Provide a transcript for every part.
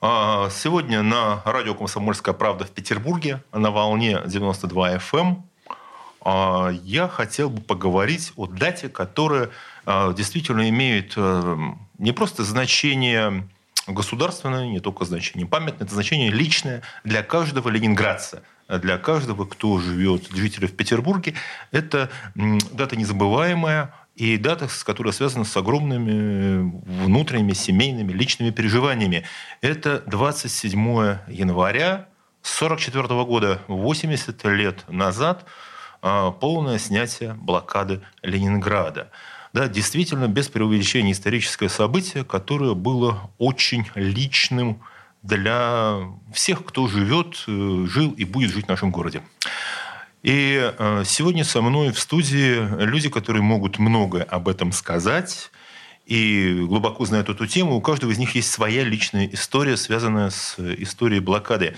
А, сегодня на радио «Комсомольская правда» в Петербурге на волне 92 FM эм, а, я хотел бы поговорить о дате, которая а, действительно имеет э, не просто значение государственное, не только значение памятное, это значение личное для каждого ленинградца для каждого, кто живет, жителей в Петербурге, это дата незабываемая, и дата, которая связана с огромными э, внутренними, семейными, личными переживаниями. Это 27 января 1944 года, 80 лет назад, а, полное снятие блокады Ленинграда. Да, действительно, без преувеличения историческое событие, которое было очень личным для всех, кто живет, э, жил и будет жить в нашем городе. И э, сегодня со мной в студии люди, которые могут многое об этом сказать и глубоко знают эту тему. У каждого из них есть своя личная история, связанная с историей блокады.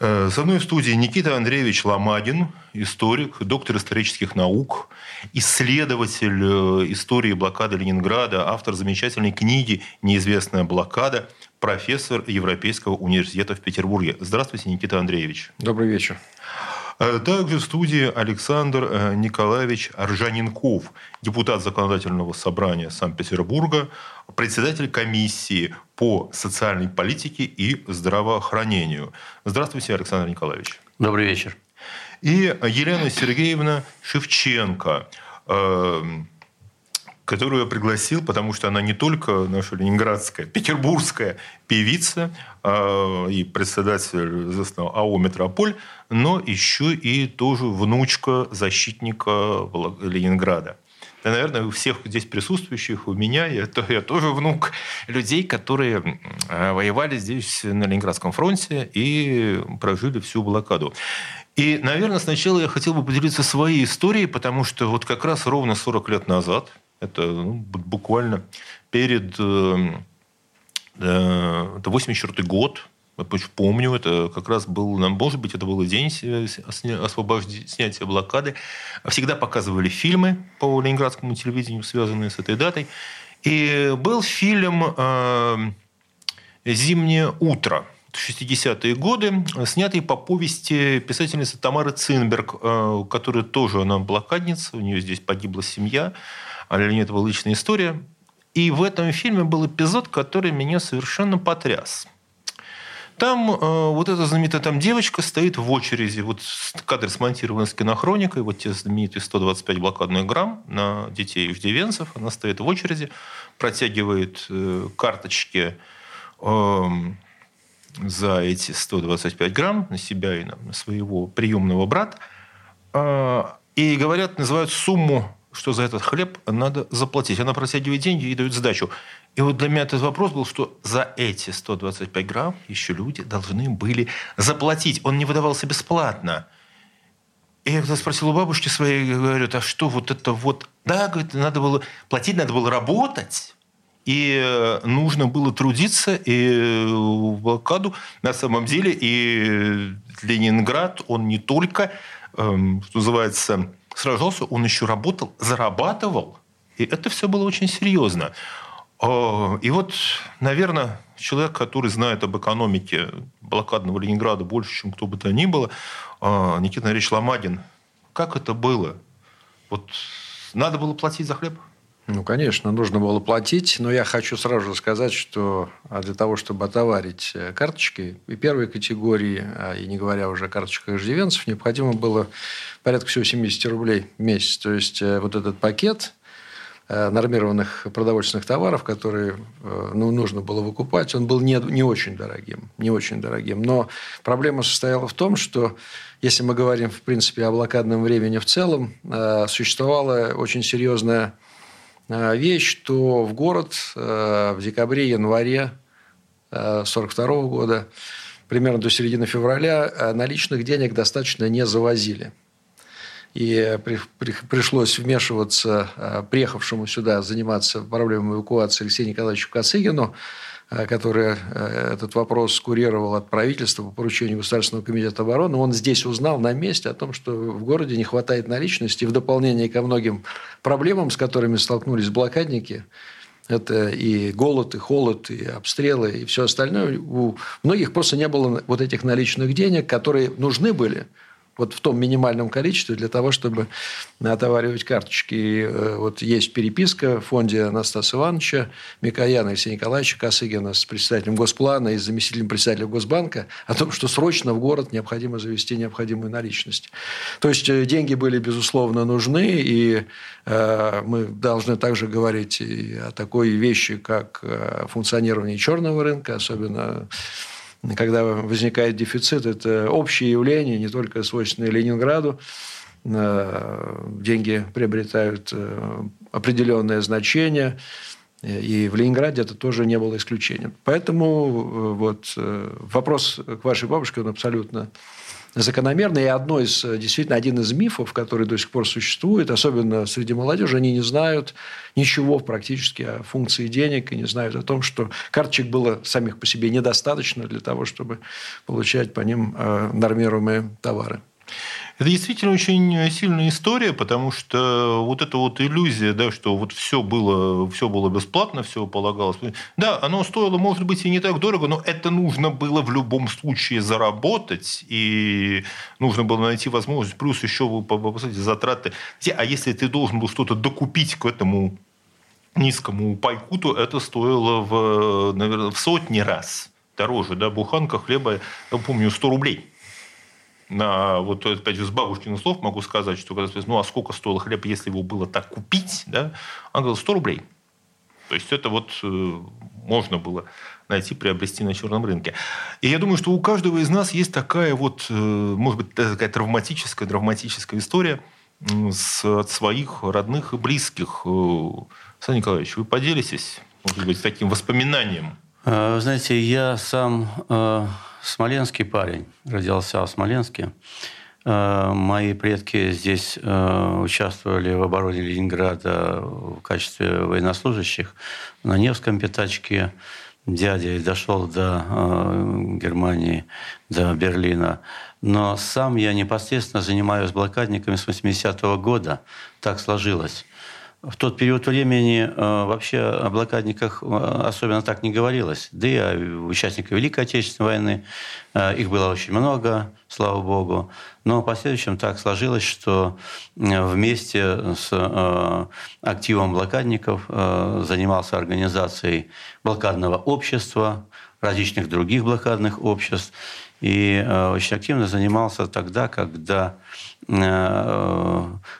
Э, со мной в студии Никита Андреевич Ломагин, историк, доктор исторических наук, исследователь э, истории блокады Ленинграда, автор замечательной книги «Неизвестная блокада», профессор Европейского университета в Петербурге. Здравствуйте, Никита Андреевич. Добрый вечер. Э, также в студии Александр э, Николаевич Аржанинков, депутат Законодательного собрания Санкт-Петербурга, председатель комиссии по социальной политике и здравоохранению. Здравствуйте, Александр Николаевич. Добрый вечер. И Елена Сергеевна Шевченко, э, которую я пригласил, потому что она не только наша ленинградская, петербургская певица э, и председатель АО «Метрополь», но еще и тоже внучка защитника Ленинграда. Да, наверное, у всех здесь присутствующих, у меня, я, я тоже внук людей, которые воевали здесь на Ленинградском фронте и прожили всю блокаду. И, наверное, сначала я хотел бы поделиться своей историей, потому что вот как раз ровно 40 лет назад, это ну, буквально перед... Э, э, это 84 год, я помню, это как раз был, может быть, это был день освобождения, снятия блокады. Всегда показывали фильмы по ленинградскому телевидению, связанные с этой датой. И был фильм э, «Зимнее утро», 60-е годы, снятый по повести писательницы Тамары Цинберг, которая тоже она блокадница, у нее здесь погибла семья а для нее это была личная история. И в этом фильме был эпизод, который меня совершенно потряс. Там э, вот эта знаменитая там девочка стоит в очереди. Вот кадр смонтирован с кинохроникой. Вот те знаменитые 125 блокадных грамм на детей иждивенцев. Она стоит в очереди, протягивает э, карточки э, за эти 125 грамм на себя и на своего приемного брата. Э, и говорят, называют сумму что за этот хлеб надо заплатить. Она протягивает деньги и дает сдачу. И вот для меня этот вопрос был, что за эти 125 грамм еще люди должны были заплатить. Он не выдавался бесплатно. И я когда спросил у бабушки своей, говорю, а что вот это вот... Да, говорит, надо было платить, надо было работать. И э, нужно было трудиться и в блокаду. На самом деле и Ленинград, он не только, эм, что называется, сражался, он еще работал, зарабатывал. И это все было очень серьезно. А, и вот, наверное, человек, который знает об экономике блокадного Ленинграда больше, чем кто бы то ни было, а, Никита Андреевич Ломагин, как это было? Вот надо было платить за хлеб? Ну, конечно, нужно было платить, но я хочу сразу сказать, что а для того, чтобы отоварить э, карточки и первой категории, а и не говоря уже о карточках иждивенцев, необходимо было порядка всего 70 рублей в месяц. То есть, э, вот этот пакет э, нормированных продовольственных товаров, которые ну, нужно было выкупать, он был не, не очень дорогим. Не очень дорогим. Но проблема состояла в том, что если мы говорим, в принципе, о блокадном времени в целом, существовала очень серьезная вещь, что в город э, в декабре-январе 1942 э, года примерно до середины февраля наличных денег достаточно не завозили. И при, при, пришлось вмешиваться приехавшему сюда заниматься проблемой эвакуации Алексею Николаевичу Косыгину, Э, который э, этот вопрос курировал от правительства по поручению Государственного комитета обороны, он здесь узнал на месте о том, что в городе не хватает наличности. В дополнение ко многим проблемам, с которыми столкнулись блокадники, это и голод, и холод, и обстрелы, и все остальное. У многих просто не было вот этих наличных денег, которые нужны были – вот в том минимальном количестве для того, чтобы отоваривать карточки. И э, вот есть переписка в фонде Анастаса Ивановича Микояна Алексея Николаевича Косыгина с председателем Госплана и заместителем председателя Госбанка о том, что срочно в город необходимо завести необходимую наличность. То есть э, деньги были, безусловно, нужны, и э, мы должны также говорить о такой вещи, как функционирование черного рынка, особенно когда возникает дефицит, это общее явление, не только свойственное Ленинграду. Э, деньги приобретают э, определенное значение. И в Ленинграде это тоже не было исключением. Поэтому э, вот вопрос к вашей бабушке, он абсолютно закономерно. И одно из, э, действительно, один из мифов, который до сих пор существует, особенно среди молодежи, они не знают ничего практически о функции денег и не знают о том, что карточек было самих по себе недостаточно для того, чтобы получать по ним э, нормируемые товары. Это действительно очень сильная история, потому что вот эта вот иллюзия, да, что вот все было, все было бесплатно, все полагалось. Да, оно стоило, может быть, и не так дорого, но это нужно было в любом случае заработать, и нужно было найти возможность, плюс еще, вы посмотрите, затраты. А если ты должен был что-то докупить к этому низкому пайку, то это стоило в, наверное, в сотни раз дороже. Да? Буханка хлеба, я помню, 100 рублей на вот опять же с бабушкиных слов могу сказать, что когда ну а сколько стоил хлеб, если его было так купить, да, он говорил 100 рублей. То есть это вот э, можно было найти, приобрести на черном рынке. И я думаю, что у каждого из нас есть такая вот, э, может быть, такая травматическая, травматическая история с, от своих родных и близких. Э, Александр Николаевич, вы поделитесь, может быть, таким воспоминанием? Знаете, я сам смоленский парень, родился в Смоленске. Э, мои предки здесь э, участвовали в обороне Ленинграда в качестве военнослужащих на Невском пятачке. Дядя дошел до э, Германии, до Берлина. Но сам я непосредственно занимаюсь блокадниками с 80-го года. Так сложилось в тот период времени э, вообще о блокадниках э, особенно так не говорилось. Да и о участниках Великой Отечественной войны. Э, их было очень много, слава богу. Но в последующем так сложилось, что вместе с активом блокадников занимался организацией блокадного общества, различных других блокадных обществ. И очень активно занимался тогда, когда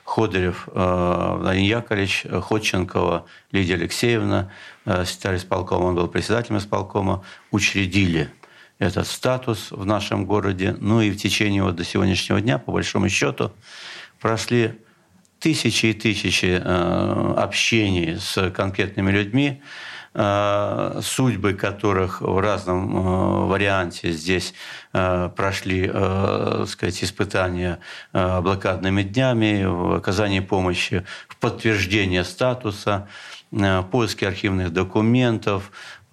Ходырев, э, Владимир Яковлевич, Ходченкова, Лидия Алексеевна, э, секретарь исполкома, он был председателем исполкома, учредили этот статус в нашем городе. Ну и в течение вот до сегодняшнего дня, по большому счету, прошли тысячи и тысячи общений с конкретными людьми, Э, судьбы которых в разном э, варианте здесь э, прошли сказать, испытания блокадными днями, в оказании помощи в подтверждение статуса, поиске архивных документов,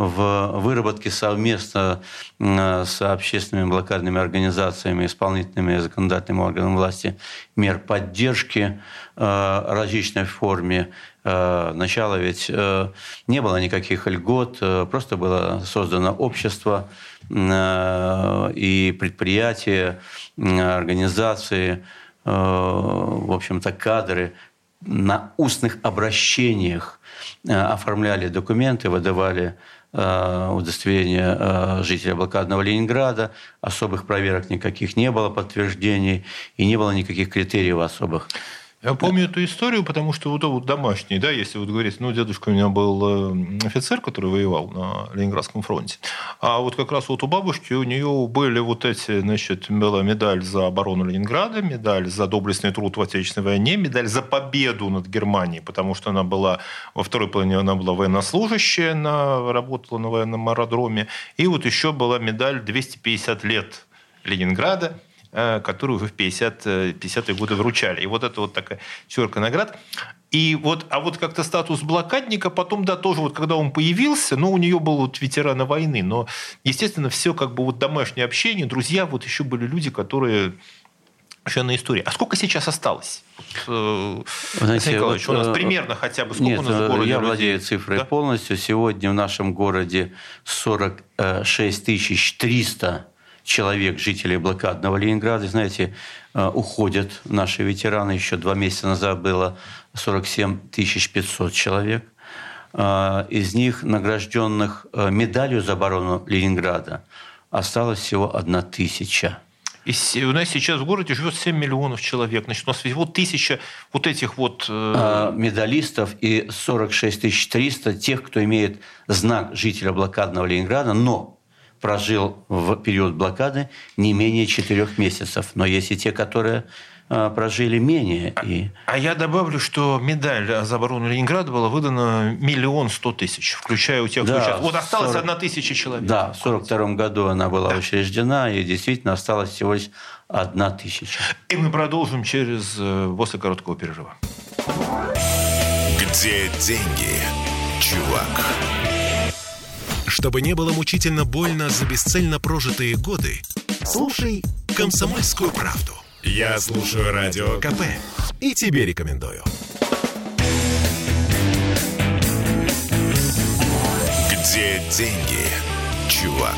в выработке совместно с общественными блокадными организациями, исполнительными и законодательными органами власти мер поддержки различной форме. Э, начала ведь э, не было никаких льгот, э, просто было создано общество и предприятия, организации, в общем-то, кадры на устных обращениях оформляли документы, выдавали удостоверение жителя блокадного Ленинграда, особых проверок никаких не было, подтверждений, и не было никаких критериев особых. Я помню эту историю, потому что вот, вот домашний, да, если вот говорить, ну, дедушка у меня был э, офицер, который воевал на Ленинградском фронте, а вот как раз вот у бабушки у нее были вот эти, значит, была медаль за оборону Ленинграда, медаль за доблестный труд в Отечественной войне, медаль за победу над Германией, потому что она была, во второй половине она была военнослужащая, она работала на военном аэродроме, и вот еще была медаль 250 лет Ленинграда, которую уже в 50, 50-е э, годы вручали. И вот это вот такая четверка наград. И вот, а вот как-то статус блокадника потом, да, тоже вот когда он появился, ну, у нее был вот ветерана войны, но, естественно, все как бы вот домашнее общение, друзья, вот еще были люди, которые на истории. А сколько сейчас осталось? Э, знаете, вот, у нас примерно хотя бы сколько нет, у нас в городе Я людей? владею цифрой да? полностью. Сегодня в нашем городе 46 300 человек, жителей блокадного Ленинграда. Знаете, э, уходят наши ветераны. Еще два месяца назад было 47 500 человек. Э, из них, награжденных э, медалью за оборону Ленинграда, осталось всего одна тысяча. И у нас сейчас в городе живет 7 миллионов человек. Значит, у нас всего тысяча вот этих вот... Медалистов и 46 300 тех, кто имеет знак жителя блокадного Ленинграда, но прожил в период блокады не менее четырех месяцев. Но есть и те, которые а, прожили менее. А, и... а я добавлю, что медаль за оборону Ленинграда была выдана миллион сто тысяч, включая у тех, да, кто сейчас... Вот осталось 40... одна тысяча человек. Да, в сорок втором году она была да. учреждена, и действительно осталось всего лишь одна тысяча. И мы продолжим через э, после короткого перерыва. Где деньги, чувак? Чтобы не было мучительно больно за бесцельно прожитые годы, слушай «Комсомольскую правду». Я слушаю Радио КП и тебе рекомендую. Где деньги, чувак?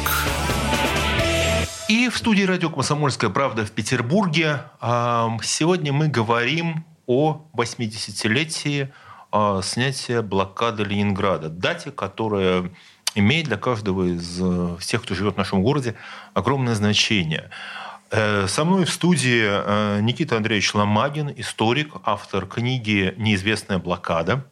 И в студии радио «Комсомольская правда» в Петербурге сегодня мы говорим о 80-летии а, снятия блокады Ленинграда. Дате, которая имеет для каждого из э, всех, кто живет в нашем городе, огромное значение. Э, со мной в студии э, Никита Андреевич Ломагин, историк, автор книги «Неизвестная блокада»,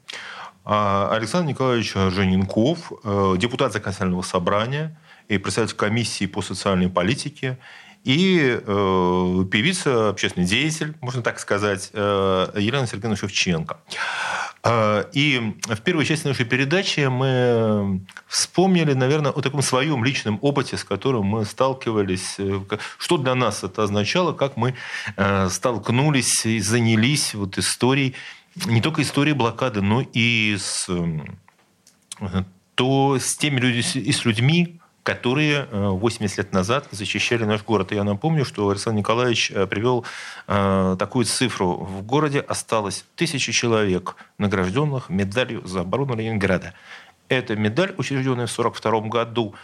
а Александр Николаевич Жененков, депутат Законодательного собрания и председатель комиссии по социальной политике и э, певица, общественный деятель, можно так сказать, э, Елена Сергеевна Шевченко. Э, и в первой части нашей передачи мы вспомнили, наверное, о таком своем личном опыте, с которым мы сталкивались, э, что для нас это означало, как мы э, столкнулись и занялись вот историей, не только историей блокады, но и с, э, то с теми людьми, с людьми, которые 80 э, лет назад защищали наш город. И я напомню, что Александр Николаевич э, привел э, такую цифру. В городе осталось тысячи человек, награжденных медалью за оборону Ленинграда. Эта медаль, учрежденная в 1942 году,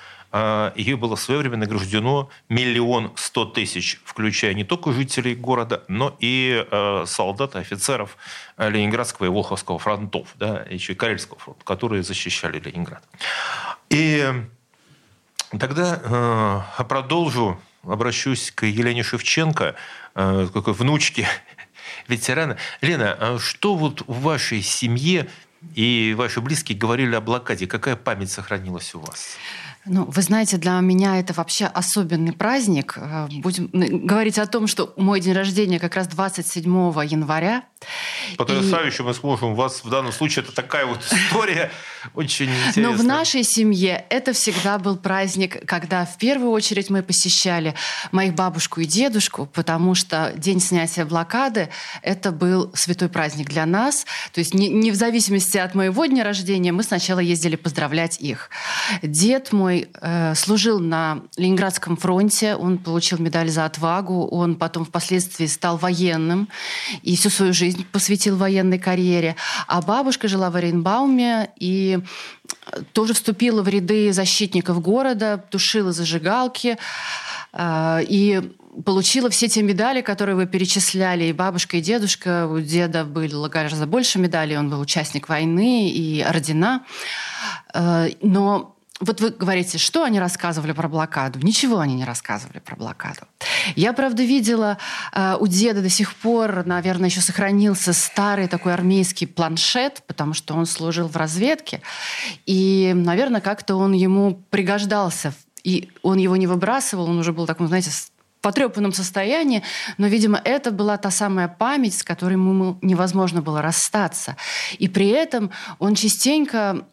ее было в свое время награждено миллион сто тысяч, включая не только жителей города, но и солдат, офицеров Ленинградского и Волховского фронтов, да, еще и Карельского фронта, которые защищали Ленинград. И Тогда э, продолжу, обращусь к Елене Шевченко, э, к внучке ветерана. Лена, а что вот в вашей семье и ваши близкие говорили о блокаде? Какая память сохранилась у вас? Ну, вы знаете, для меня это вообще особенный праздник. Э, будем говорить о том, что мой день рождения как раз 27 января. Потрясающе и... мы сможем. У вас в данном случае это такая вот история очень интересная. Но в нашей семье это всегда был праздник, когда в первую очередь мы посещали моих бабушку и дедушку, потому что день снятия блокады это был святой праздник для нас. То есть не, не в зависимости от моего дня рождения мы сначала ездили поздравлять их. Дед мой э, служил на Ленинградском фронте, он получил медаль за отвагу, он потом впоследствии стал военным и всю свою жизнь жизнь посвятил военной карьере. А бабушка жила в Оренбауме и тоже вступила в ряды защитников города, тушила зажигалки. А, и получила все те медали, которые вы перечисляли. И бабушка, и дедушка. У деда было гораздо больше медалей. Он был участник войны и ордена. А, но вот вы говорите, что они рассказывали про блокаду? Ничего они не рассказывали про блокаду. Я, правда, видела э, у деда до сих пор, наверное, еще сохранился старый такой армейский планшет, потому что он служил в разведке. И, наверное, как-то он ему пригождался. И он его не выбрасывал, он уже был таком, знаете, потрепанном состоянии, но, видимо, это была та самая память, с которой ему невозможно было расстаться. И при этом он частенько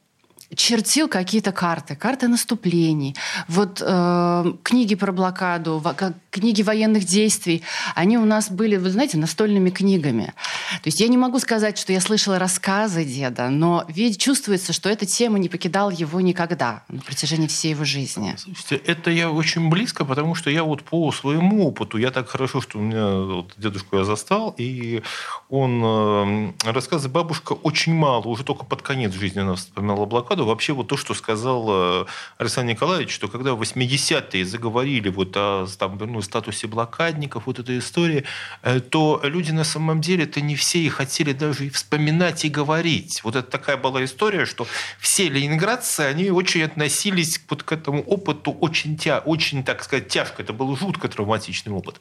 чертил какие-то карты, карты наступлений. Вот э, книги про блокаду, во, книги военных действий, они у нас были, вы знаете, настольными книгами. То есть я не могу сказать, что я слышала рассказы деда, но ведь чувствуется, что эта тема не покидала его никогда на протяжении всей его жизни. Слушайте, это я очень близко, потому что я вот по своему опыту, я так хорошо, что у меня вот, дедушку я застал, и он э, рассказы бабушка очень мало, уже только под конец жизни она вспоминала блокаду. Вообще вот то, что сказал э, Александр Николаевич, что когда в 80-е заговорили вот о там, ну, статусе блокадников, вот этой истории, э, то люди на самом деле-то не все и хотели даже и вспоминать и говорить. Вот это такая была история, что все ленинградцы, они очень относились вот к этому опыту очень, тя, очень, так сказать, тяжко. Это был жутко травматичный опыт.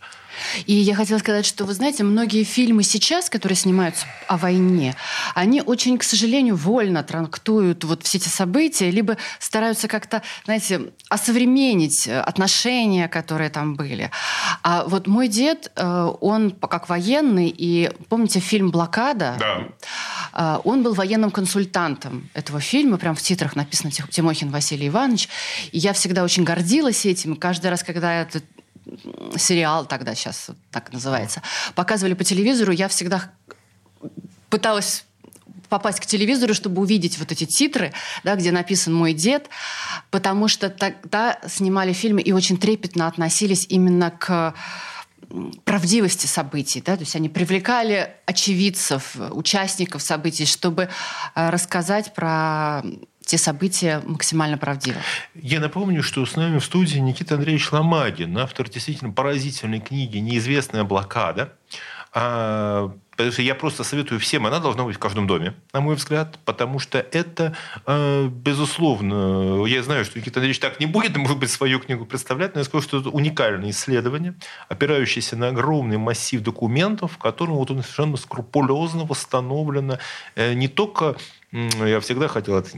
И я хотела сказать, что, вы знаете, многие фильмы сейчас, которые снимаются о войне, они очень, к сожалению, вольно трактуют вот все эти события, либо стараются как-то, знаете, осовременить отношения, которые там были. А вот мой дед, э, он как военный, и помните фильм «Блокада»? Да. Э, он был военным консультантом этого фильма, прям в титрах написано Тимохин Василий Иванович. И я всегда очень гордилась этим. Каждый раз, когда этот сериал тогда сейчас так называется, показывали по телевизору, я всегда пыталась попасть к телевизору, чтобы увидеть вот эти титры, да, где написан «Мой дед», потому что тогда снимали фильмы и очень трепетно относились именно к правдивости событий. Да? То есть они привлекали очевидцев, участников событий, чтобы э, рассказать про те события максимально правдиво. Я напомню, что с нами в студии Никита Андреевич Ломагин, автор действительно поразительной книги «Неизвестная блокада». А, потому что я просто советую всем, она должна быть в каждом доме, на мой взгляд, потому что это, а, безусловно, я знаю, что Никита Андреевич так не будет, может быть, свою книгу представлять, но я скажу, что это уникальное исследование, опирающееся на огромный массив документов, в котором вот он совершенно скрупулезно восстановлено э, не только я всегда хотел это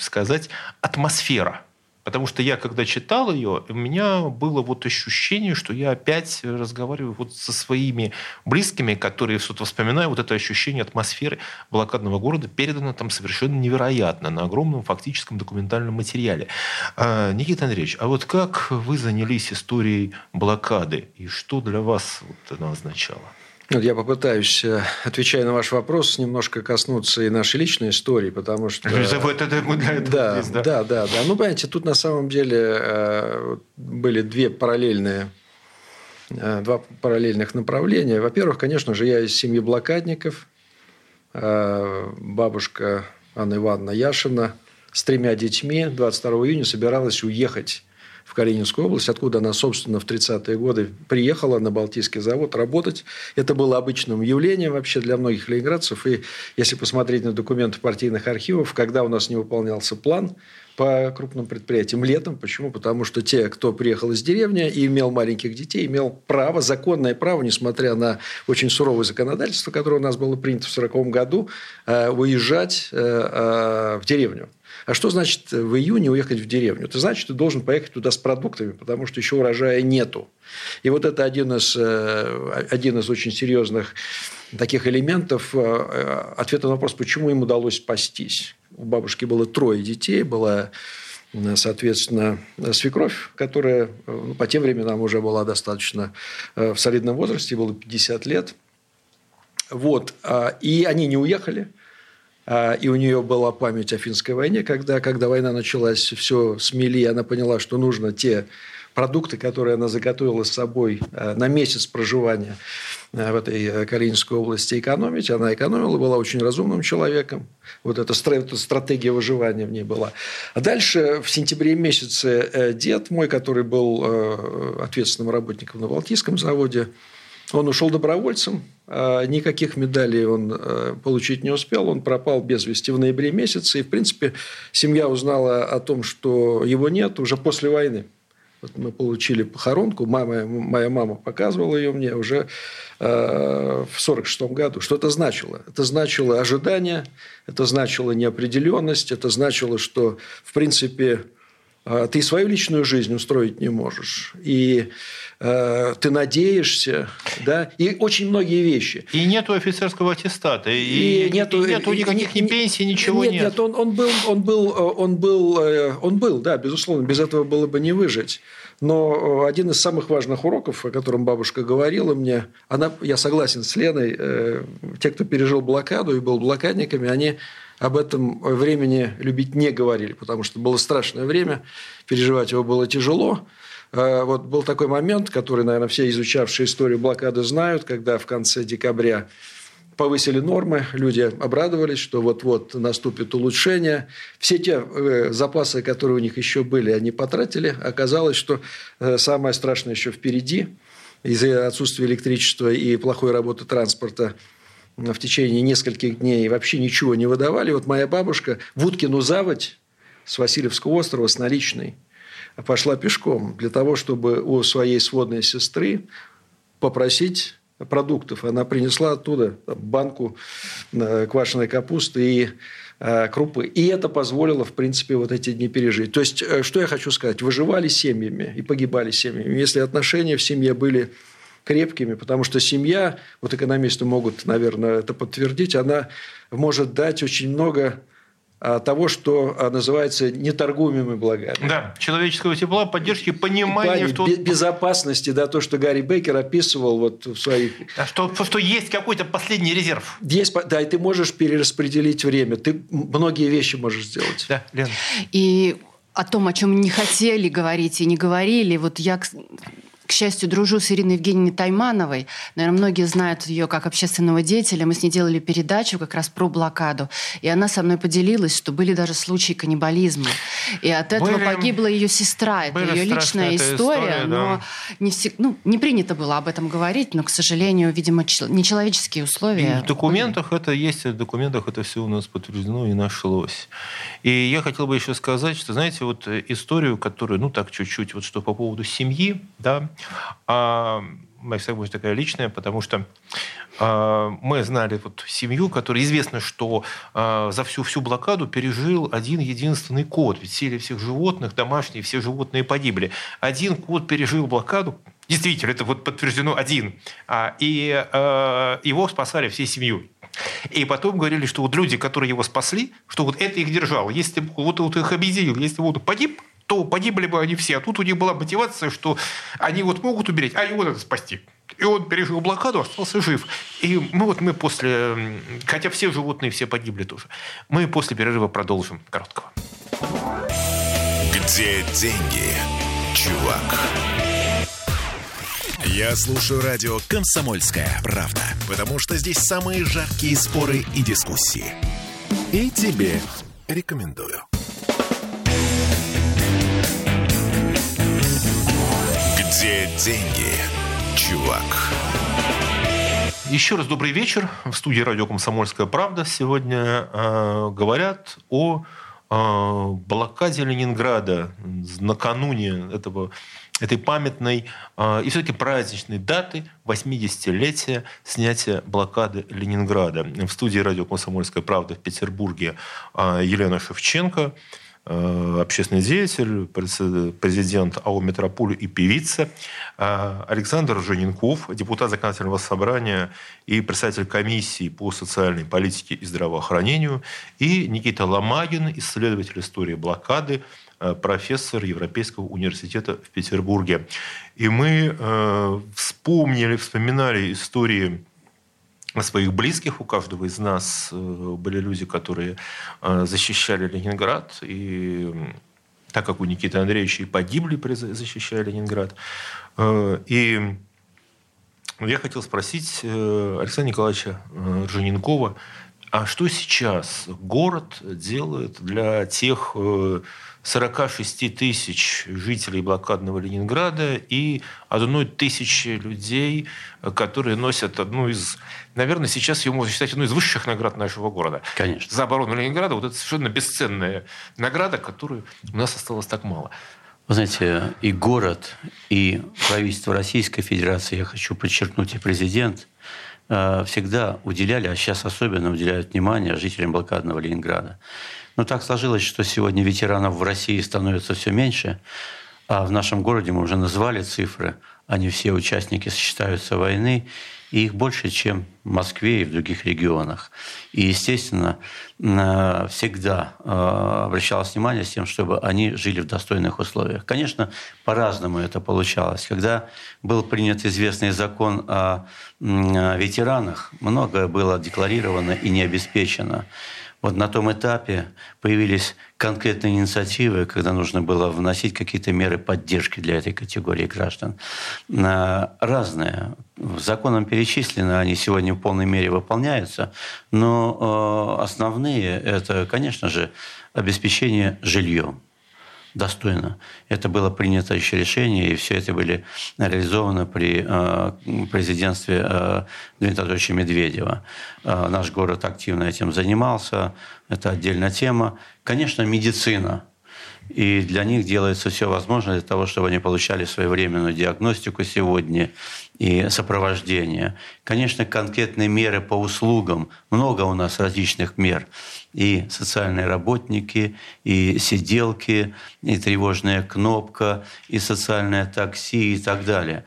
сказать, атмосфера. Потому что я, когда читал ее, у меня было вот ощущение, что я опять разговариваю вот со своими близкими, которые что-то вспоминаю, вот это ощущение атмосферы блокадного города передано там совершенно невероятно на огромном фактическом документальном материале. А, Никита Андреевич, а вот как вы занялись историей блокады и что для вас вот она означала? Вот я попытаюсь, э, отвечая на ваш вопрос, немножко коснуться и нашей личной истории, потому что... Это, это мы для этого да, здесь, да? Да, да, да. Ну, понимаете, тут на самом деле э, были две параллельные э, два параллельных направления. Во-первых, конечно же, я из семьи блокадников. Бабушка Анна Ивановна Яшина с тремя детьми 22 июня собиралась уехать в Калининскую область, откуда она, собственно, в 30-е годы приехала на Балтийский завод работать. Это было обычным явлением вообще для многих ленинградцев. И если посмотреть на документы партийных архивов, когда у нас не выполнялся план по крупным предприятиям летом. Почему? Потому что те, кто приехал из деревни и имел маленьких детей, имел право, законное право, несмотря на очень суровое законодательство, которое у нас было принято в 1940 году, э, выезжать э, э, в деревню. А что значит в июне уехать в деревню? Это значит, ты должен поехать туда с продуктами, потому что еще урожая нету. И вот это один из, э, один из очень серьезных таких элементов э, ответа на вопрос, почему им удалось спастись. У бабушки было трое детей, была соответственно, свекровь, которая ну, по тем временам уже была достаточно э, в солидном возрасте, было 50 лет. Вот. И они не уехали – и у нее была память о финской войне, когда, когда война началась, все смели, она поняла, что нужно те продукты, которые она заготовила с собой а, на месяц проживания а, в этой э, Калининской области экономить. Она экономила, была очень разумным человеком. Вот эта стратегия выживания в ней была. А дальше в сентябре месяце э, дед мой, который был э, ответственным работником на Балтийском заводе, Он ушел добровольцем, а никаких медалей он э, получить не успел, он пропал без вести в ноябре месяце, и, в принципе, семья узнала о том, что его нет уже после войны. Вот мы получили похоронку, мама, моя мама показывала ее мне уже э, в 1946 году. Что это значило? Это значило ожидание, это значило неопределенность, это значило, что, в принципе, э, ты свою личную жизнь устроить не можешь. И ты надеешься, да, и очень многие вещи. И нету офицерского аттестата, и, и нету, и нету никаких ни пенсий, ничего нет. Нет, нет он, он был, он был, он был, э, он был, да, безусловно, без этого было бы не выжить. Но один из самых важных уроков, о котором бабушка говорила мне, она, я согласен с Леной, э, те, кто пережил блокаду и был блокадниками, они об этом времени любить не говорили, потому что было страшное время, переживать его было тяжело. Э, вот был такой момент, который, наверное, все изучавшие историю блокады знают, когда в конце декабря повысили нормы, люди обрадовались, что вот-вот наступит улучшение. Все те э, запасы, которые у них еще были, они потратили. Оказалось, что э, самое страшное еще впереди. Из-за отсутствия электричества и плохой работы транспорта в течение нескольких дней вообще ничего не выдавали. Вот моя бабушка в Уткину заводь с Васильевского острова с наличной – пошла пешком для того, чтобы у своей сводной сестры попросить продуктов. Она принесла оттуда банку э, квашеной капусты и э, крупы. И это позволило, в принципе, вот эти дни пережить. То есть, э, что я хочу сказать? Выживали семьями и погибали семьями. Если отношения в семье были крепкими, потому что семья, вот экономисты могут, наверное, это подтвердить, она может дать очень много того, что а, называется неторгуемыми благами. Да, человеческого тепла, поддержки, понимания, что... Безопасности, да, то, что Гарри Бейкер описывал вот в своих... Да, что, что есть какой-то последний резерв. Есть, да, и ты можешь перераспределить время, ты многие вещи можешь сделать. Да, Лена. И о том, о чем не хотели говорить и не говорили, вот я к счастью, дружу с Ириной Евгеньевной Таймановой. Наверное, многие знают ее как общественного деятеля. Мы с ней делали передачу как раз про блокаду. И она со мной поделилась, что были даже случаи каннибализма. И от этого были, погибла ее сестра. Это ее личная история. история но не, всег... ну, не принято было об этом говорить, но, к сожалению, видимо, нечеловеческие условия. И в документах были. это есть, в документах это все у нас подтверждено и нашлось. И я хотел бы еще сказать, что, знаете, вот историю, которую, ну так чуть-чуть, вот что по поводу семьи, да, а, моя будет такая личная, потому что э, мы знали вот семью, которая известно, что э, за всю всю блокаду пережил один единственный кот. Ведь сели всех животных, домашние, все животные погибли. Один кот пережил блокаду, действительно, это вот подтверждено один, а, и э, его спасали всей семьей. И потом говорили, что вот люди, которые его спасли, что вот это их держало. Если вот, вот их объединил, если вот погиб, то погибли бы они все. А тут у них была мотивация, что они вот могут умереть, а его надо спасти. И он пережил блокаду, остался жив. И мы вот мы после, хотя все животные все погибли тоже, мы после перерыва продолжим короткого. Где деньги, чувак? Я слушаю радио «Комсомольская правда», потому что здесь самые жаркие споры и дискуссии. И тебе рекомендую. Где деньги, чувак? Еще раз добрый вечер. В студии радио «Комсомольская правда» сегодня э, говорят о э, блокаде Ленинграда накануне этого, этой памятной э, и все-таки праздничной даты 80-летия снятия блокады Ленинграда. В студии радио «Комсомольская правда» в Петербурге э, Елена Шевченко – общественный деятель, президент АО «Метрополь» и певица, э, Александр Жененков, депутат Законодательного собрания и председатель комиссии по социальной политике и здравоохранению, и Никита Ломагин, исследователь истории блокады, э, профессор Европейского университета в Петербурге. И мы вспомнили, вспоминали истории своих близких. У каждого из нас э, были люди, которые э, защищали Ленинград. И так как у Никиты Андреевича и погибли, защищая Ленинград. Э, и я хотел спросить Александра Николаевича Ржененкова, А что сейчас город делает для тех 46 тысяч жителей блокадного Ленинграда и одной тысячи людей, которые носят одну из, наверное, сейчас ее можно считать одной из высших наград нашего города. Конечно. За оборону Ленинграда вот это совершенно бесценная награда, которую у нас осталось так мало. Вы знаете, и город, и правительство Российской Федерации, я хочу подчеркнуть, и президент э, всегда уделяли, а сейчас особенно уделяют внимание жителям блокадного Ленинграда. Но так сложилось, что сегодня ветеранов в России становится все меньше, а в нашем городе мы уже назвали цифры, они все участники считаются войны, и их больше, чем в Москве и в других регионах. И, естественно, всегда э, обращалось внимание с тем, чтобы они жили в достойных условиях. Конечно, по-разному это получалось. Когда был принят известный закон о ветеранах, многое было декларировано и не обеспечено. Вот на том этапе появились конкретные инициативы, когда нужно было вносить какие-то меры поддержки для этой категории граждан. Разные. Законом перечислены, они сегодня в полной мере выполняются, но э, основные – это, конечно же, обеспечение жильем достойно. Это было принято еще решение, и все это были реализовано при э, президентстве э, Дмитрия Анатольевича Медведева. Э, наш город активно этим занимался, это отдельная тема. Конечно, медицина. И для них делается все возможное для того, чтобы они получали своевременную диагностику сегодня и сопровождение. Конечно, конкретные меры по услугам. Много у нас различных мер и социальные работники, и сиделки, и тревожная кнопка, и социальное такси и так далее.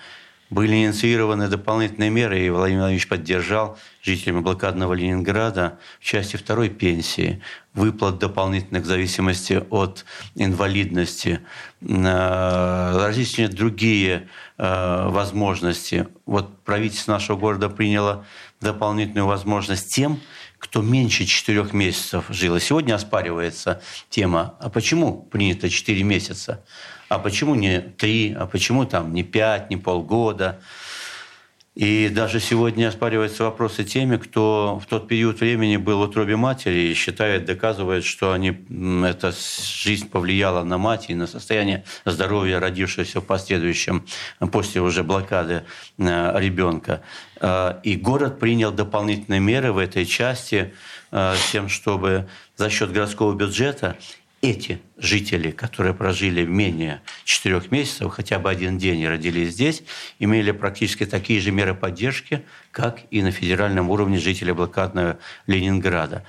Были инициированы дополнительные меры, и Владимир Владимирович поддержал жителям блокадного Ленинграда в части второй пенсии, выплат дополнительных в зависимости от инвалидности, различные другие э, возможности. Вот правительство нашего города приняло дополнительную возможность тем, кто меньше четырех месяцев жил. И сегодня оспаривается тема, а почему принято четыре месяца? А почему не три? А почему там не пять, не полгода? И даже сегодня оспариваются вопросы теми, кто в тот период времени был в утробе матери и считает, доказывает, что они, эта жизнь повлияла на мать и на состояние здоровья родившегося в последующем, после уже блокады э, ребенка. Э, и город принял дополнительные меры в этой части э, тем, чтобы за счет городского бюджета эти жители, которые прожили менее четырех месяцев, хотя бы один день и родились здесь, имели практически такие же меры поддержки, как и на федеральном уровне жители блокадного Ленинграда.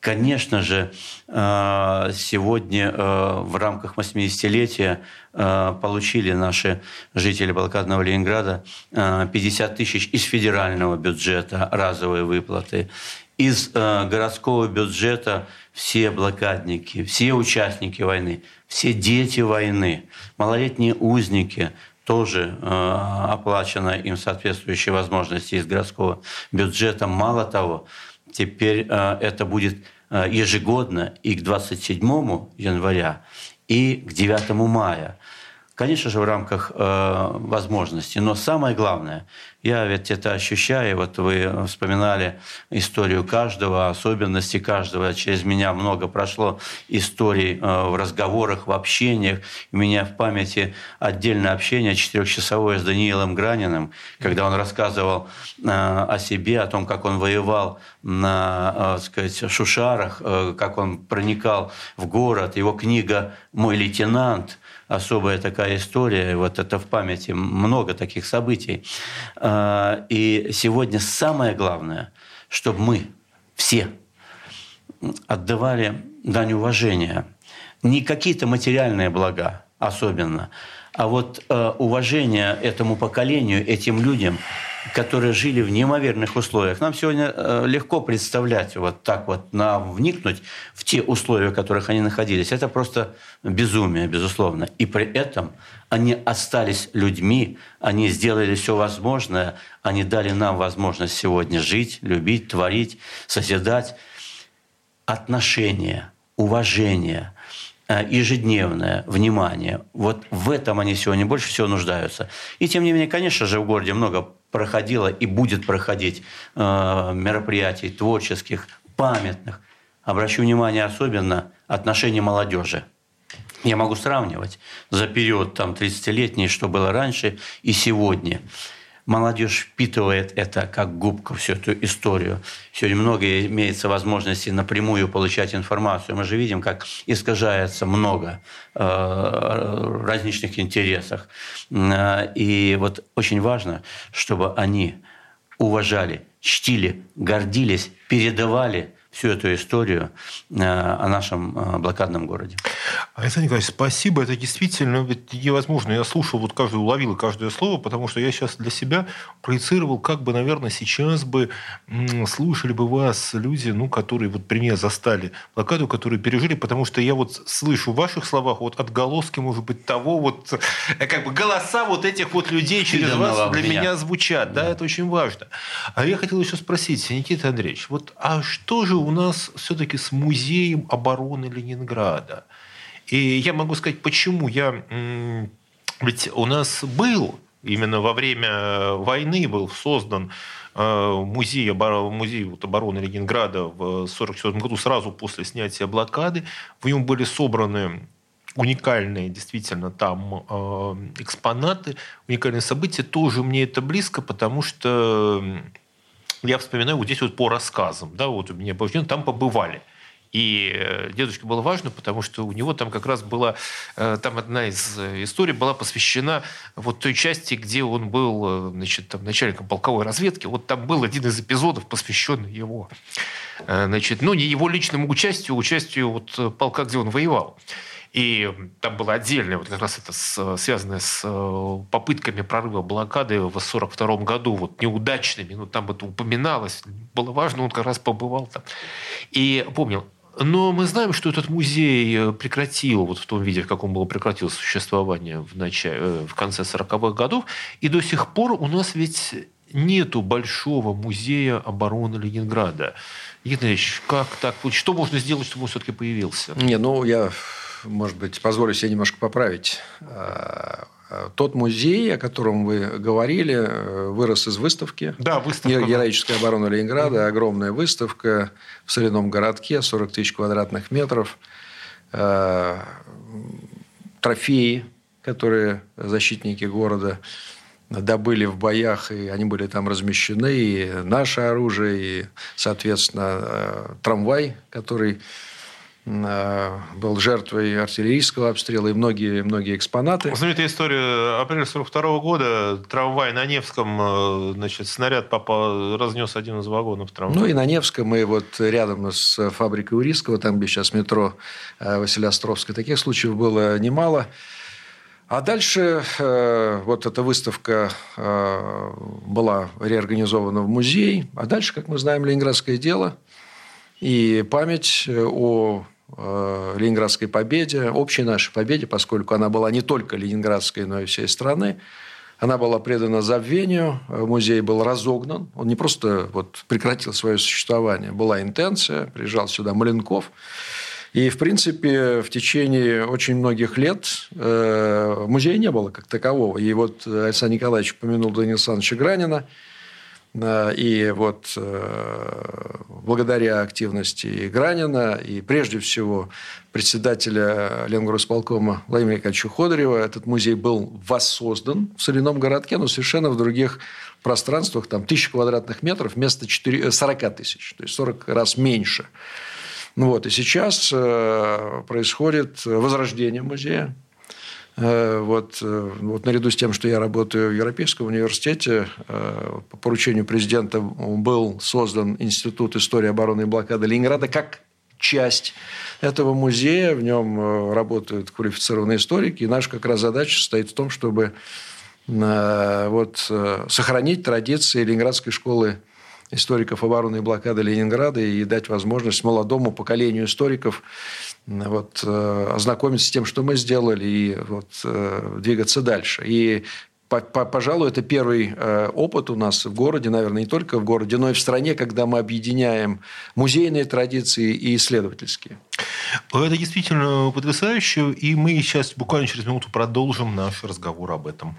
Конечно же, э, сегодня э, в рамках 80-летия э, получили наши жители блокадного Ленинграда 50 тысяч из федерального бюджета разовые выплаты, из городского бюджета все блокадники, все участники войны, все дети войны, малолетние узники, тоже э, оплачено им соответствующие возможности из городского бюджета. Мало того, теперь э, это будет э, ежегодно и к 27 января, и к 9 мая. Конечно же, в рамках э, возможностей. Но самое главное, я ведь это ощущаю, вот вы вспоминали историю каждого, особенности каждого. Через меня много прошло историй э, в разговорах, в общениях. У меня в памяти отдельное общение четырехчасовое с Даниилом Граниным, когда он рассказывал э, о себе, о том, как он воевал на э, сказать, Шушарах, э, как он проникал в город. Его книга «Мой лейтенант», особая такая история, вот это в памяти много таких событий. А, и сегодня самое главное, чтобы мы все отдавали дань уважения, не какие-то материальные блага особенно, а вот э, уважение этому поколению, этим людям, которые жили в неимоверных условиях. Нам сегодня э, легко представлять, вот так вот, на, вникнуть в те условия, в которых они находились. Это просто безумие, безусловно. И при этом они остались людьми, они сделали все возможное, они дали нам возможность сегодня жить, любить, творить, созидать. Отношения, уважение – ежедневное внимание. Вот в этом они сегодня больше всего нуждаются. И тем не менее, конечно же, в городе много проходило и будет проходить э, мероприятий творческих, памятных. Обращу внимание особенно отношения молодежи. Я могу сравнивать за период там, 30-летний, что было раньше и сегодня молодежь впитывает это как губка, всю эту историю. Сегодня много имеется возможности напрямую получать информацию. Мы же видим, как искажается много э, различных интересах. И вот очень важно, чтобы они уважали, чтили, гордились, передавали всю эту историю э, о нашем э, блокадном городе. Александр Николаевич, спасибо. Это действительно невозможно. Я слушал, вот каждый уловил каждое слово, потому что я сейчас для себя проецировал, как бы, наверное, сейчас бы слушали бы вас люди, ну, которые вот при мне застали блокаду, которые пережили, потому что я вот слышу в ваших словах вот отголоски, может быть, того вот, э, как бы голоса вот этих вот людей через вас для меня, меня звучат. Да. да, это очень важно. А я хотел еще спросить, Никита Андреевич, вот а что же у нас все-таки с музеем обороны Ленинграда. И я могу сказать, почему. Я, ведь у нас был, именно во время войны был создан э, музей, музей вот обороны Ленинграда в 1944 году, сразу после снятия блокады. В нем были собраны уникальные действительно там э, экспонаты, уникальные события. Тоже мне это близко, потому что я вспоминаю вот здесь вот по рассказам, да, вот у меня Божден, там побывали. И э, дедушке было важно, потому что у него там как раз была, э, там одна из э, историй была посвящена вот той части, где он был, значит, там, начальником полковой разведки. Вот там был один из эпизодов, посвященный его, значит, ну, не его личному участию, а участию вот полка, где он воевал. И там было отдельное, вот как раз это связанное с э, попытками прорыва блокады в 1942 году, вот неудачными, ну там это упоминалось, было важно, он как раз побывал там. И помнил, но мы знаем, что этот музей э, прекратил, вот в том виде, в каком было прекратил существование в, начале, э, в конце 40-х годов, и до сих пор у нас ведь нету большого музея обороны Ленинграда. Игорь как так? Что можно сделать, чтобы он все-таки появился? Не, ну, я может быть, позволю себе немножко поправить. А, а, тот музей, о котором вы говорили, э, вырос из выставки. Да, выставка. Героическая оборона Ленинграда. Огромная выставка в соляном городке, 40 тысяч квадратных метров. А, трофеи, которые защитники города добыли в боях, и они были там размещены, и наше оружие, и, соответственно, трамвай, который Э, был жертвой артиллерийского обстрела и многие, многие экспонаты. Знаменитая история. Апрель 42 года трамвай на Невском, э, значит, снаряд попал, разнес один из вагонов трамвая. Ну и на Невском, и вот рядом с фабрикой Урийского, там, где сейчас метро э, Василиостровская, таких случаев было немало. А дальше вот эта выставка была реорганизована в музей. А дальше, как мы знаем, Ленинградское дело – и память о э, Ленинградской победе, общей нашей победе, поскольку она была не только ленинградской, но и всей страны, она была предана забвению, музей был разогнан, он не просто вот прекратил свое существование, была интенция, приезжал сюда Маленков, и, в принципе, в течение очень многих лет э, музея не было как такового. И вот Александр Николаевич упомянул Данила Александровича Гранина – и вот э, благодаря активности Гранина и прежде всего председателя Ленгоросполкома Владимира Николаевича Ходорева этот музей был воссоздан в соляном городке, но совершенно в других пространствах, там тысяча квадратных метров вместо 4, 40 э, тысяч, то есть 40 раз меньше. Ну вот, и сейчас э, происходит возрождение музея. Э, вот, э, вот наряду с тем, что я работаю в Европейском университете, э, по поручению президента был создан Институт истории обороны и блокады Ленинграда как часть этого музея. В нем работают квалифицированные историки. И наша как раз задача состоит в том, чтобы вот, сохранить традиции Ленинградской школы историков обороны и блокады Ленинграда и дать возможность молодому поколению историков вот, э, ознакомиться с тем, что мы сделали, и вот, э, двигаться дальше. И пожалуй, это первый э, опыт у нас в городе, наверное, не только в городе, но и в стране, когда мы объединяем музейные традиции и исследовательские. Это действительно потрясающе, и мы сейчас буквально через минуту продолжим наш разговор об этом.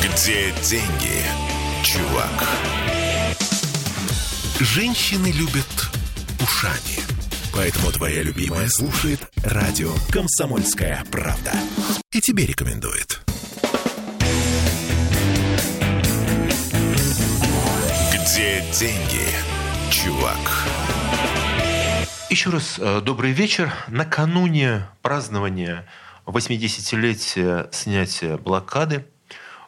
Где деньги, чувак? Женщины любят ушами. Поэтому твоя любимая слушает радио «Комсомольская правда». И тебе рекомендует. Где деньги, чувак? Еще раз э, добрый вечер. Накануне празднования 80-летия снятия блокады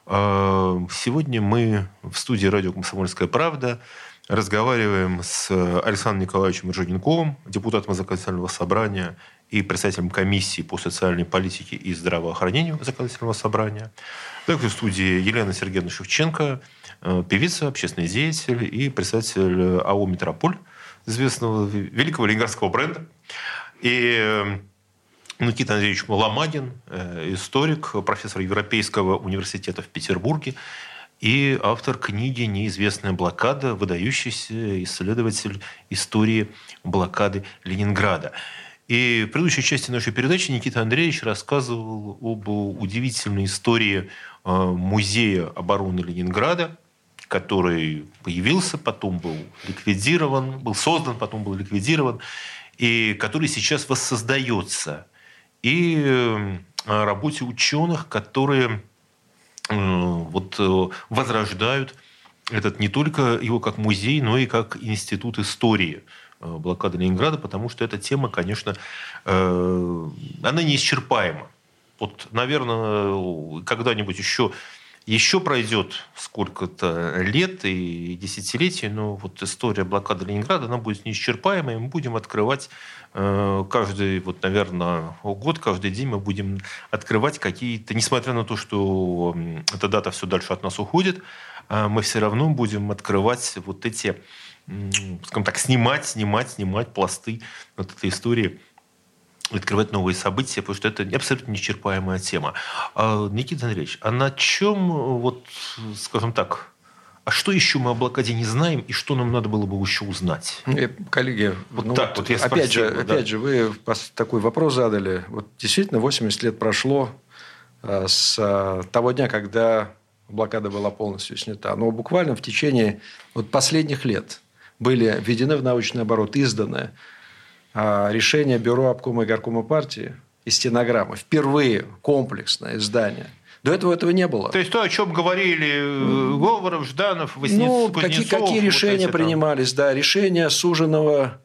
сегодня мы в студии радио «Комсомольская правда» разговариваем с Александром Николаевичем Ржеденковым, депутатом Законодательного собрания и председателем комиссии по социальной политике и здравоохранению Законодательного собрания. Также в студии Елена Сергеевна Шевченко, э, певица, общественный деятель и председатель АО «Метрополь», известного великого ленинградского бренда. И э, Никита Андреевич Ломагин, э, историк, профессор Европейского университета в Петербурге и автор книги «Неизвестная блокада», выдающийся исследователь истории блокады Ленинграда. И в предыдущей части нашей передачи Никита Андреевич рассказывал об удивительной истории э, музея обороны Ленинграда, который появился, потом был ликвидирован, был создан, потом был ликвидирован, и который сейчас воссоздается. И э, о работе ученых, которые э, вот, э, возрождают этот не только его как музей, но и как институт истории блокады Ленинграда, потому что эта тема, конечно, она неисчерпаема. Вот, наверное, когда-нибудь еще еще пройдет сколько-то лет и десятилетий, но вот история блокады Ленинграда, она будет неисчерпаемой. Мы будем открывать э, каждый, вот, наверное, год, каждый день мы будем открывать какие-то, несмотря на то, что эта дата все дальше от нас уходит, э, мы все равно будем открывать вот эти, скажем так, снимать, снимать, снимать пласты вот этой истории открывать новые события, потому что это абсолютно неисчерпаемая тема. А, Никита Андреевич, а на чем, вот, скажем так, а что еще мы о блокаде не знаем, и что нам надо было бы еще узнать? Э, коллеги, вот ну, так вот, вот я опять, спросил, же, да. опять же, вы такой вопрос задали. Вот действительно 80 лет прошло а, с а, того дня, когда блокада была полностью снята. Но буквально в течение вот последних лет были введены в научный оборот, изданы решение Бюро обкома и горкома партии и стенограммы. Впервые комплексное издание. До этого этого не было. То есть то, о чем говорили э, Говоров, Жданов, Воснец, Ну, какие, какие решения вот принимались, там. да. Решения суженного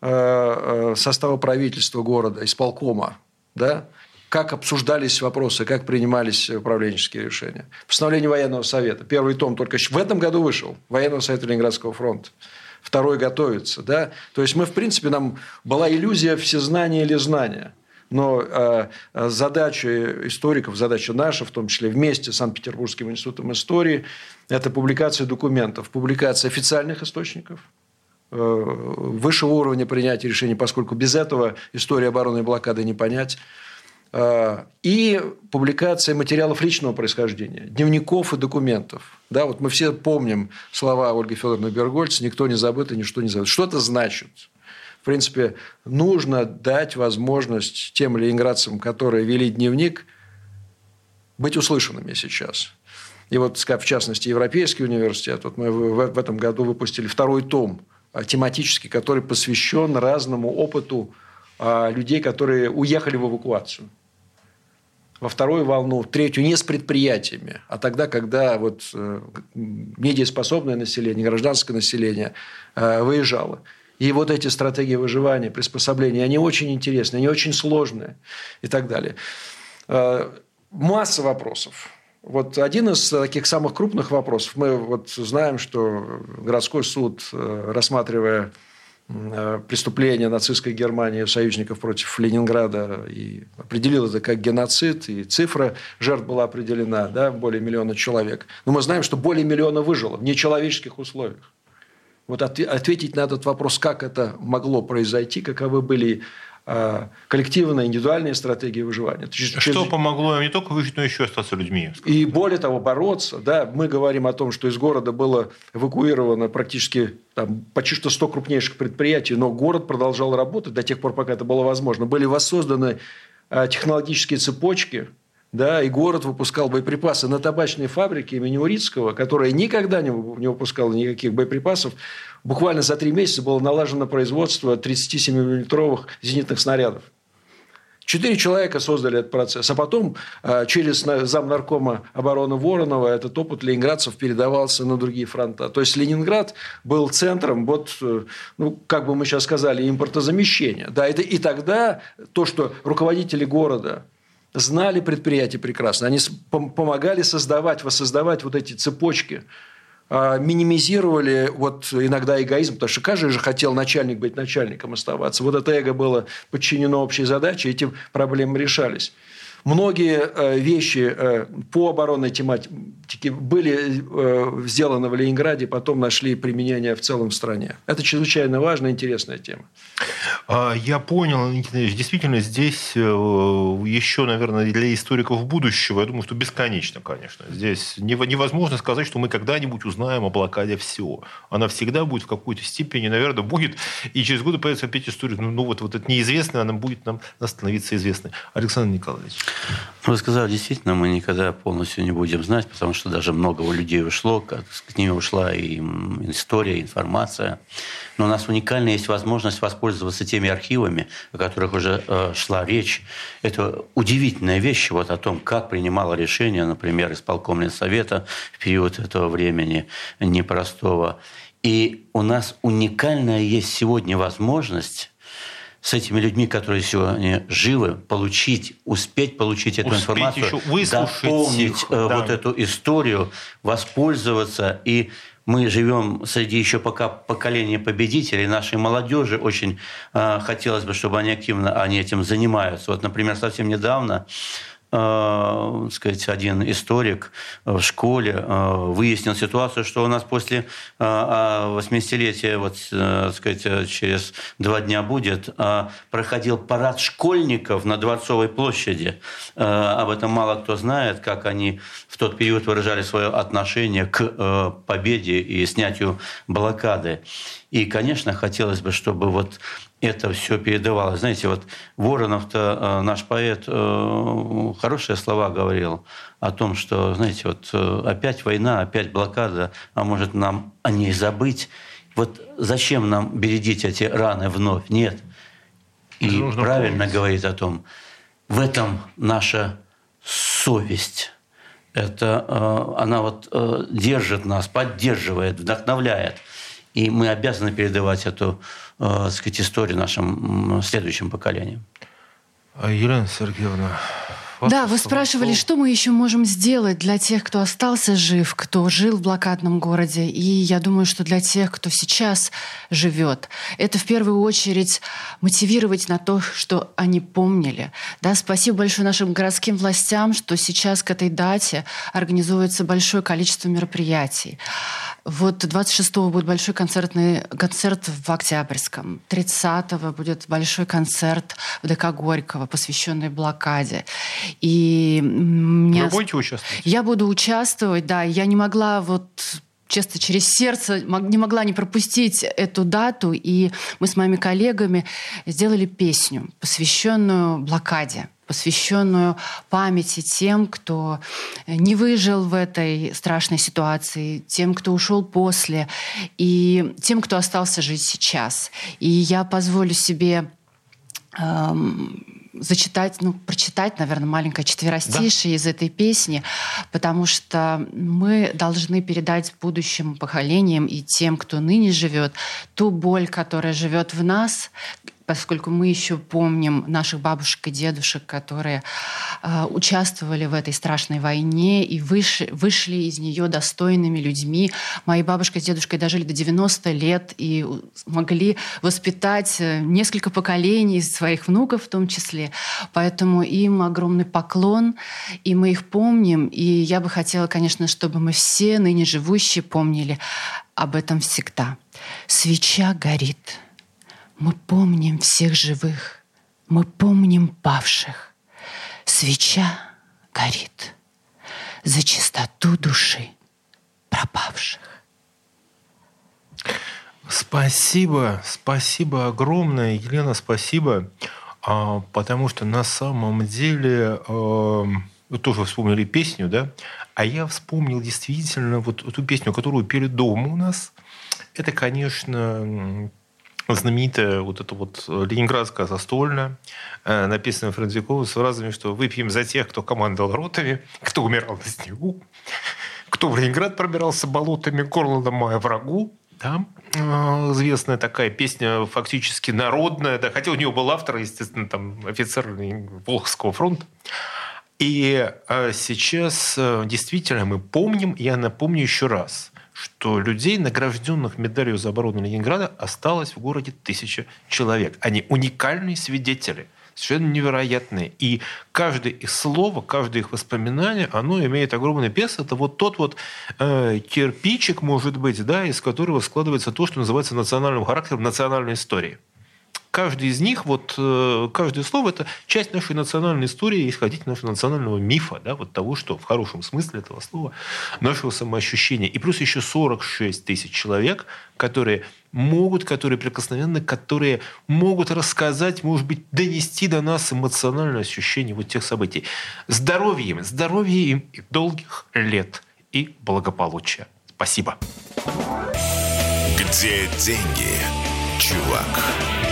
э, э, состава правительства города, исполкома, да, как обсуждались вопросы, как принимались управленческие решения. Постановление военного совета. Первый том только в этом году вышел. Военного совета Ленинградского фронта второй готовится. Да? То есть мы, в принципе, нам была иллюзия всезнания или знания. Но э, задача историков, задача наша, в том числе вместе с Санкт-Петербургским институтом истории, это публикация документов, публикация официальных источников, э, высшего уровня принятия решений, поскольку без этого история обороны и блокады не понять. А, и публикация материалов личного происхождения, дневников и документов. Да, вот мы все помним слова Ольги Федоровны Бергольц «никто не забыт и ничто не забыт». Что это значит? В принципе, нужно дать возможность тем ленинградцам, которые вели дневник, быть услышанными сейчас. И вот, в частности, Европейский университет, вот мы в этом году выпустили второй том а, тематический, который посвящен разному опыту а, людей, которые уехали в эвакуацию во вторую волну, третью не с предприятиями, а тогда, когда вот э, недееспособное население, гражданское население э, выезжало. И вот эти стратегии выживания, приспособления, они очень интересные, они очень сложные и так далее. Э, масса вопросов. Вот один из таких самых крупных вопросов. Мы вот знаем, что городской суд, рассматривая Э, преступления нацистской Германии союзников против Ленинграда и определил это как геноцид, и цифра жертв была определена, да, более миллиона человек. Но мы знаем, что более миллиона выжило в нечеловеческих условиях. Вот ответить на этот вопрос, как это могло произойти, каковы были а, коллективные, индивидуальные стратегии выживания. Что помогло им не только выжить, но еще остаться людьми. И более того, бороться. Да, мы говорим о том, что из города было эвакуировано практически там, почти что 100 крупнейших предприятий, но город продолжал работать до тех пор, пока это было возможно. Были воссозданы а, технологические цепочки, да, и город выпускал боеприпасы на табачной фабрике имени Урицкого, которая никогда не выпускала никаких боеприпасов. Буквально за три месяца было налажено производство 37-миллиметровых зенитных снарядов. Четыре человека создали этот процесс. А потом а, через замнаркома обороны Воронова этот опыт ленинградцев передавался на другие фронта. То есть Ленинград был центром, вот, э, ну, как бы мы сейчас сказали, импортозамещения. Да, это, и тогда то, что руководители города знали предприятия прекрасно, они помогали создавать, воссоздавать вот эти цепочки а, минимизировали вот иногда эгоизм, потому что каждый же хотел начальник быть начальником оставаться. Вот это эго было подчинено общей задаче, эти проблемы решались. Многие э, вещи э, по оборонной тематике были э, сделаны в Ленинграде, потом нашли применение в целом в стране. Это чрезвычайно важная, интересная тема. А, я понял, действительно, здесь еще, наверное, для историков будущего, я думаю, что бесконечно, конечно. Здесь невозможно сказать, что мы когда-нибудь узнаем о блокаде все. Она всегда будет в какой-то степени, наверное, будет, и через годы появится опять история, ну, ну вот, вот это неизвестное, она будет нам становиться известной. Александр Николаевич. Вы сказали, действительно, мы никогда полностью не будем знать, потому что даже много у людей ушло, как к ними ушла и история, информация. Но у нас уникальная есть возможность воспользоваться теми архивами, о которых уже э, шла речь. Это удивительная вещь вот о том, как принимало решение, например, исполком Совета в период этого времени непростого. И у нас уникальная есть сегодня возможность с этими людьми, которые сегодня живы, получить, успеть получить эту успеть информацию, еще дополнить их, э, да. вот эту историю, воспользоваться. И мы живем среди еще пока поколения победителей, нашей молодежи очень э, хотелось бы, чтобы они активно они этим занимаются. Вот, например, совсем недавно э, сказать, один историк в школе э, выяснил ситуацию, что у нас после э, 80-летия, вот, э, сказать, через два дня будет, э, проходил парад школьников на Дворцовой площади. Э, об этом мало кто знает, как они в тот период выражали свое отношение к э, победе и снятию блокады. И, конечно, хотелось бы, чтобы вот это все передавалось. Знаете, вот Воронов-то, э, наш поэт, э, хорошие слова говорил о том, что, знаете, вот э, опять война, опять блокада, а может нам о ней забыть. Вот зачем нам бередить эти раны вновь? Нет. И правильно помнить. говорит о том, в этом наша совесть. Это она вот держит нас, поддерживает, вдохновляет. И мы обязаны передавать эту э, сказать, историю нашим следующим поколениям. А, Елена Сергеевна, да, вы спрашивали, что мы еще можем сделать для тех, кто остался жив, кто жил в блокадном городе. И я думаю, что для тех, кто сейчас живет, это в первую очередь мотивировать на то, что они помнили. Да, спасибо большое нашим городским властям, что сейчас к этой дате организуется большое количество мероприятий. Вот 26-го будет большой концертный концерт в Октябрьском. 30-го будет большой концерт в ДК Горького, посвященный блокаде. И меня... Вы будете участвовать? Я буду участвовать, да. Я не могла вот честно, через сердце не могла не пропустить эту дату, и мы с моими коллегами сделали песню, посвященную блокаде посвященную памяти тем, кто не выжил в этой страшной ситуации, тем, кто ушел после, и тем, кто остался жить сейчас. И я позволю себе эм, зачитать, ну, прочитать, наверное, маленькое четверостишее да. из этой песни, потому что мы должны передать будущим поколениям и тем, кто ныне живет, ту боль, которая живет в нас, поскольку мы еще помним наших бабушек и дедушек, которые э, участвовали в этой страшной войне и выш, вышли из нее достойными людьми. Мои бабушка с дедушкой дожили до 90 лет и могли воспитать э, несколько поколений своих внуков в том числе. Поэтому им огромный поклон, и мы их помним. И я бы хотела, конечно, чтобы мы все ныне живущие помнили об этом всегда. Свеча горит мы помним всех живых, мы помним павших. Свеча горит за чистоту души пропавших. Спасибо, спасибо огромное, Елена, спасибо, а, потому что на самом деле эм, вы тоже вспомнили песню, да? А я вспомнил действительно вот эту песню, которую пели дома у нас. Это, конечно, знаменитая вот эта вот ленинградская застольная, э, написанная Французиковым с фразами, что выпьем за тех, кто командовал ротами, кто умирал на снегу, кто в Ленинград пробирался болотами, горло ломая врагу, да, э, известная такая песня, фактически народная, да, хотя у нее был автор, естественно, там офицер Волховского фронта. И э, сейчас действительно мы помним, я напомню еще раз – что людей, награжденных медалью за оборону Ленинграда, осталось в городе тысяча человек. Они уникальные свидетели, совершенно невероятные. И каждое их слово, каждое их воспоминание, оно имеет огромный вес. Это вот тот вот э, кирпичик, может быть, да, из которого складывается то, что называется национальным характером национальной истории каждый из них, вот э, каждое слово – это часть нашей национальной истории, исходить нашего национального мифа, да, вот того, что в хорошем смысле этого слова, нашего самоощущения. И плюс еще 46 тысяч человек, которые могут, которые прикосновенны, которые могут рассказать, может быть, донести до нас эмоциональное ощущение вот тех событий. Здоровья им, здоровья им и долгих лет и благополучия. Спасибо. Где деньги, чувак?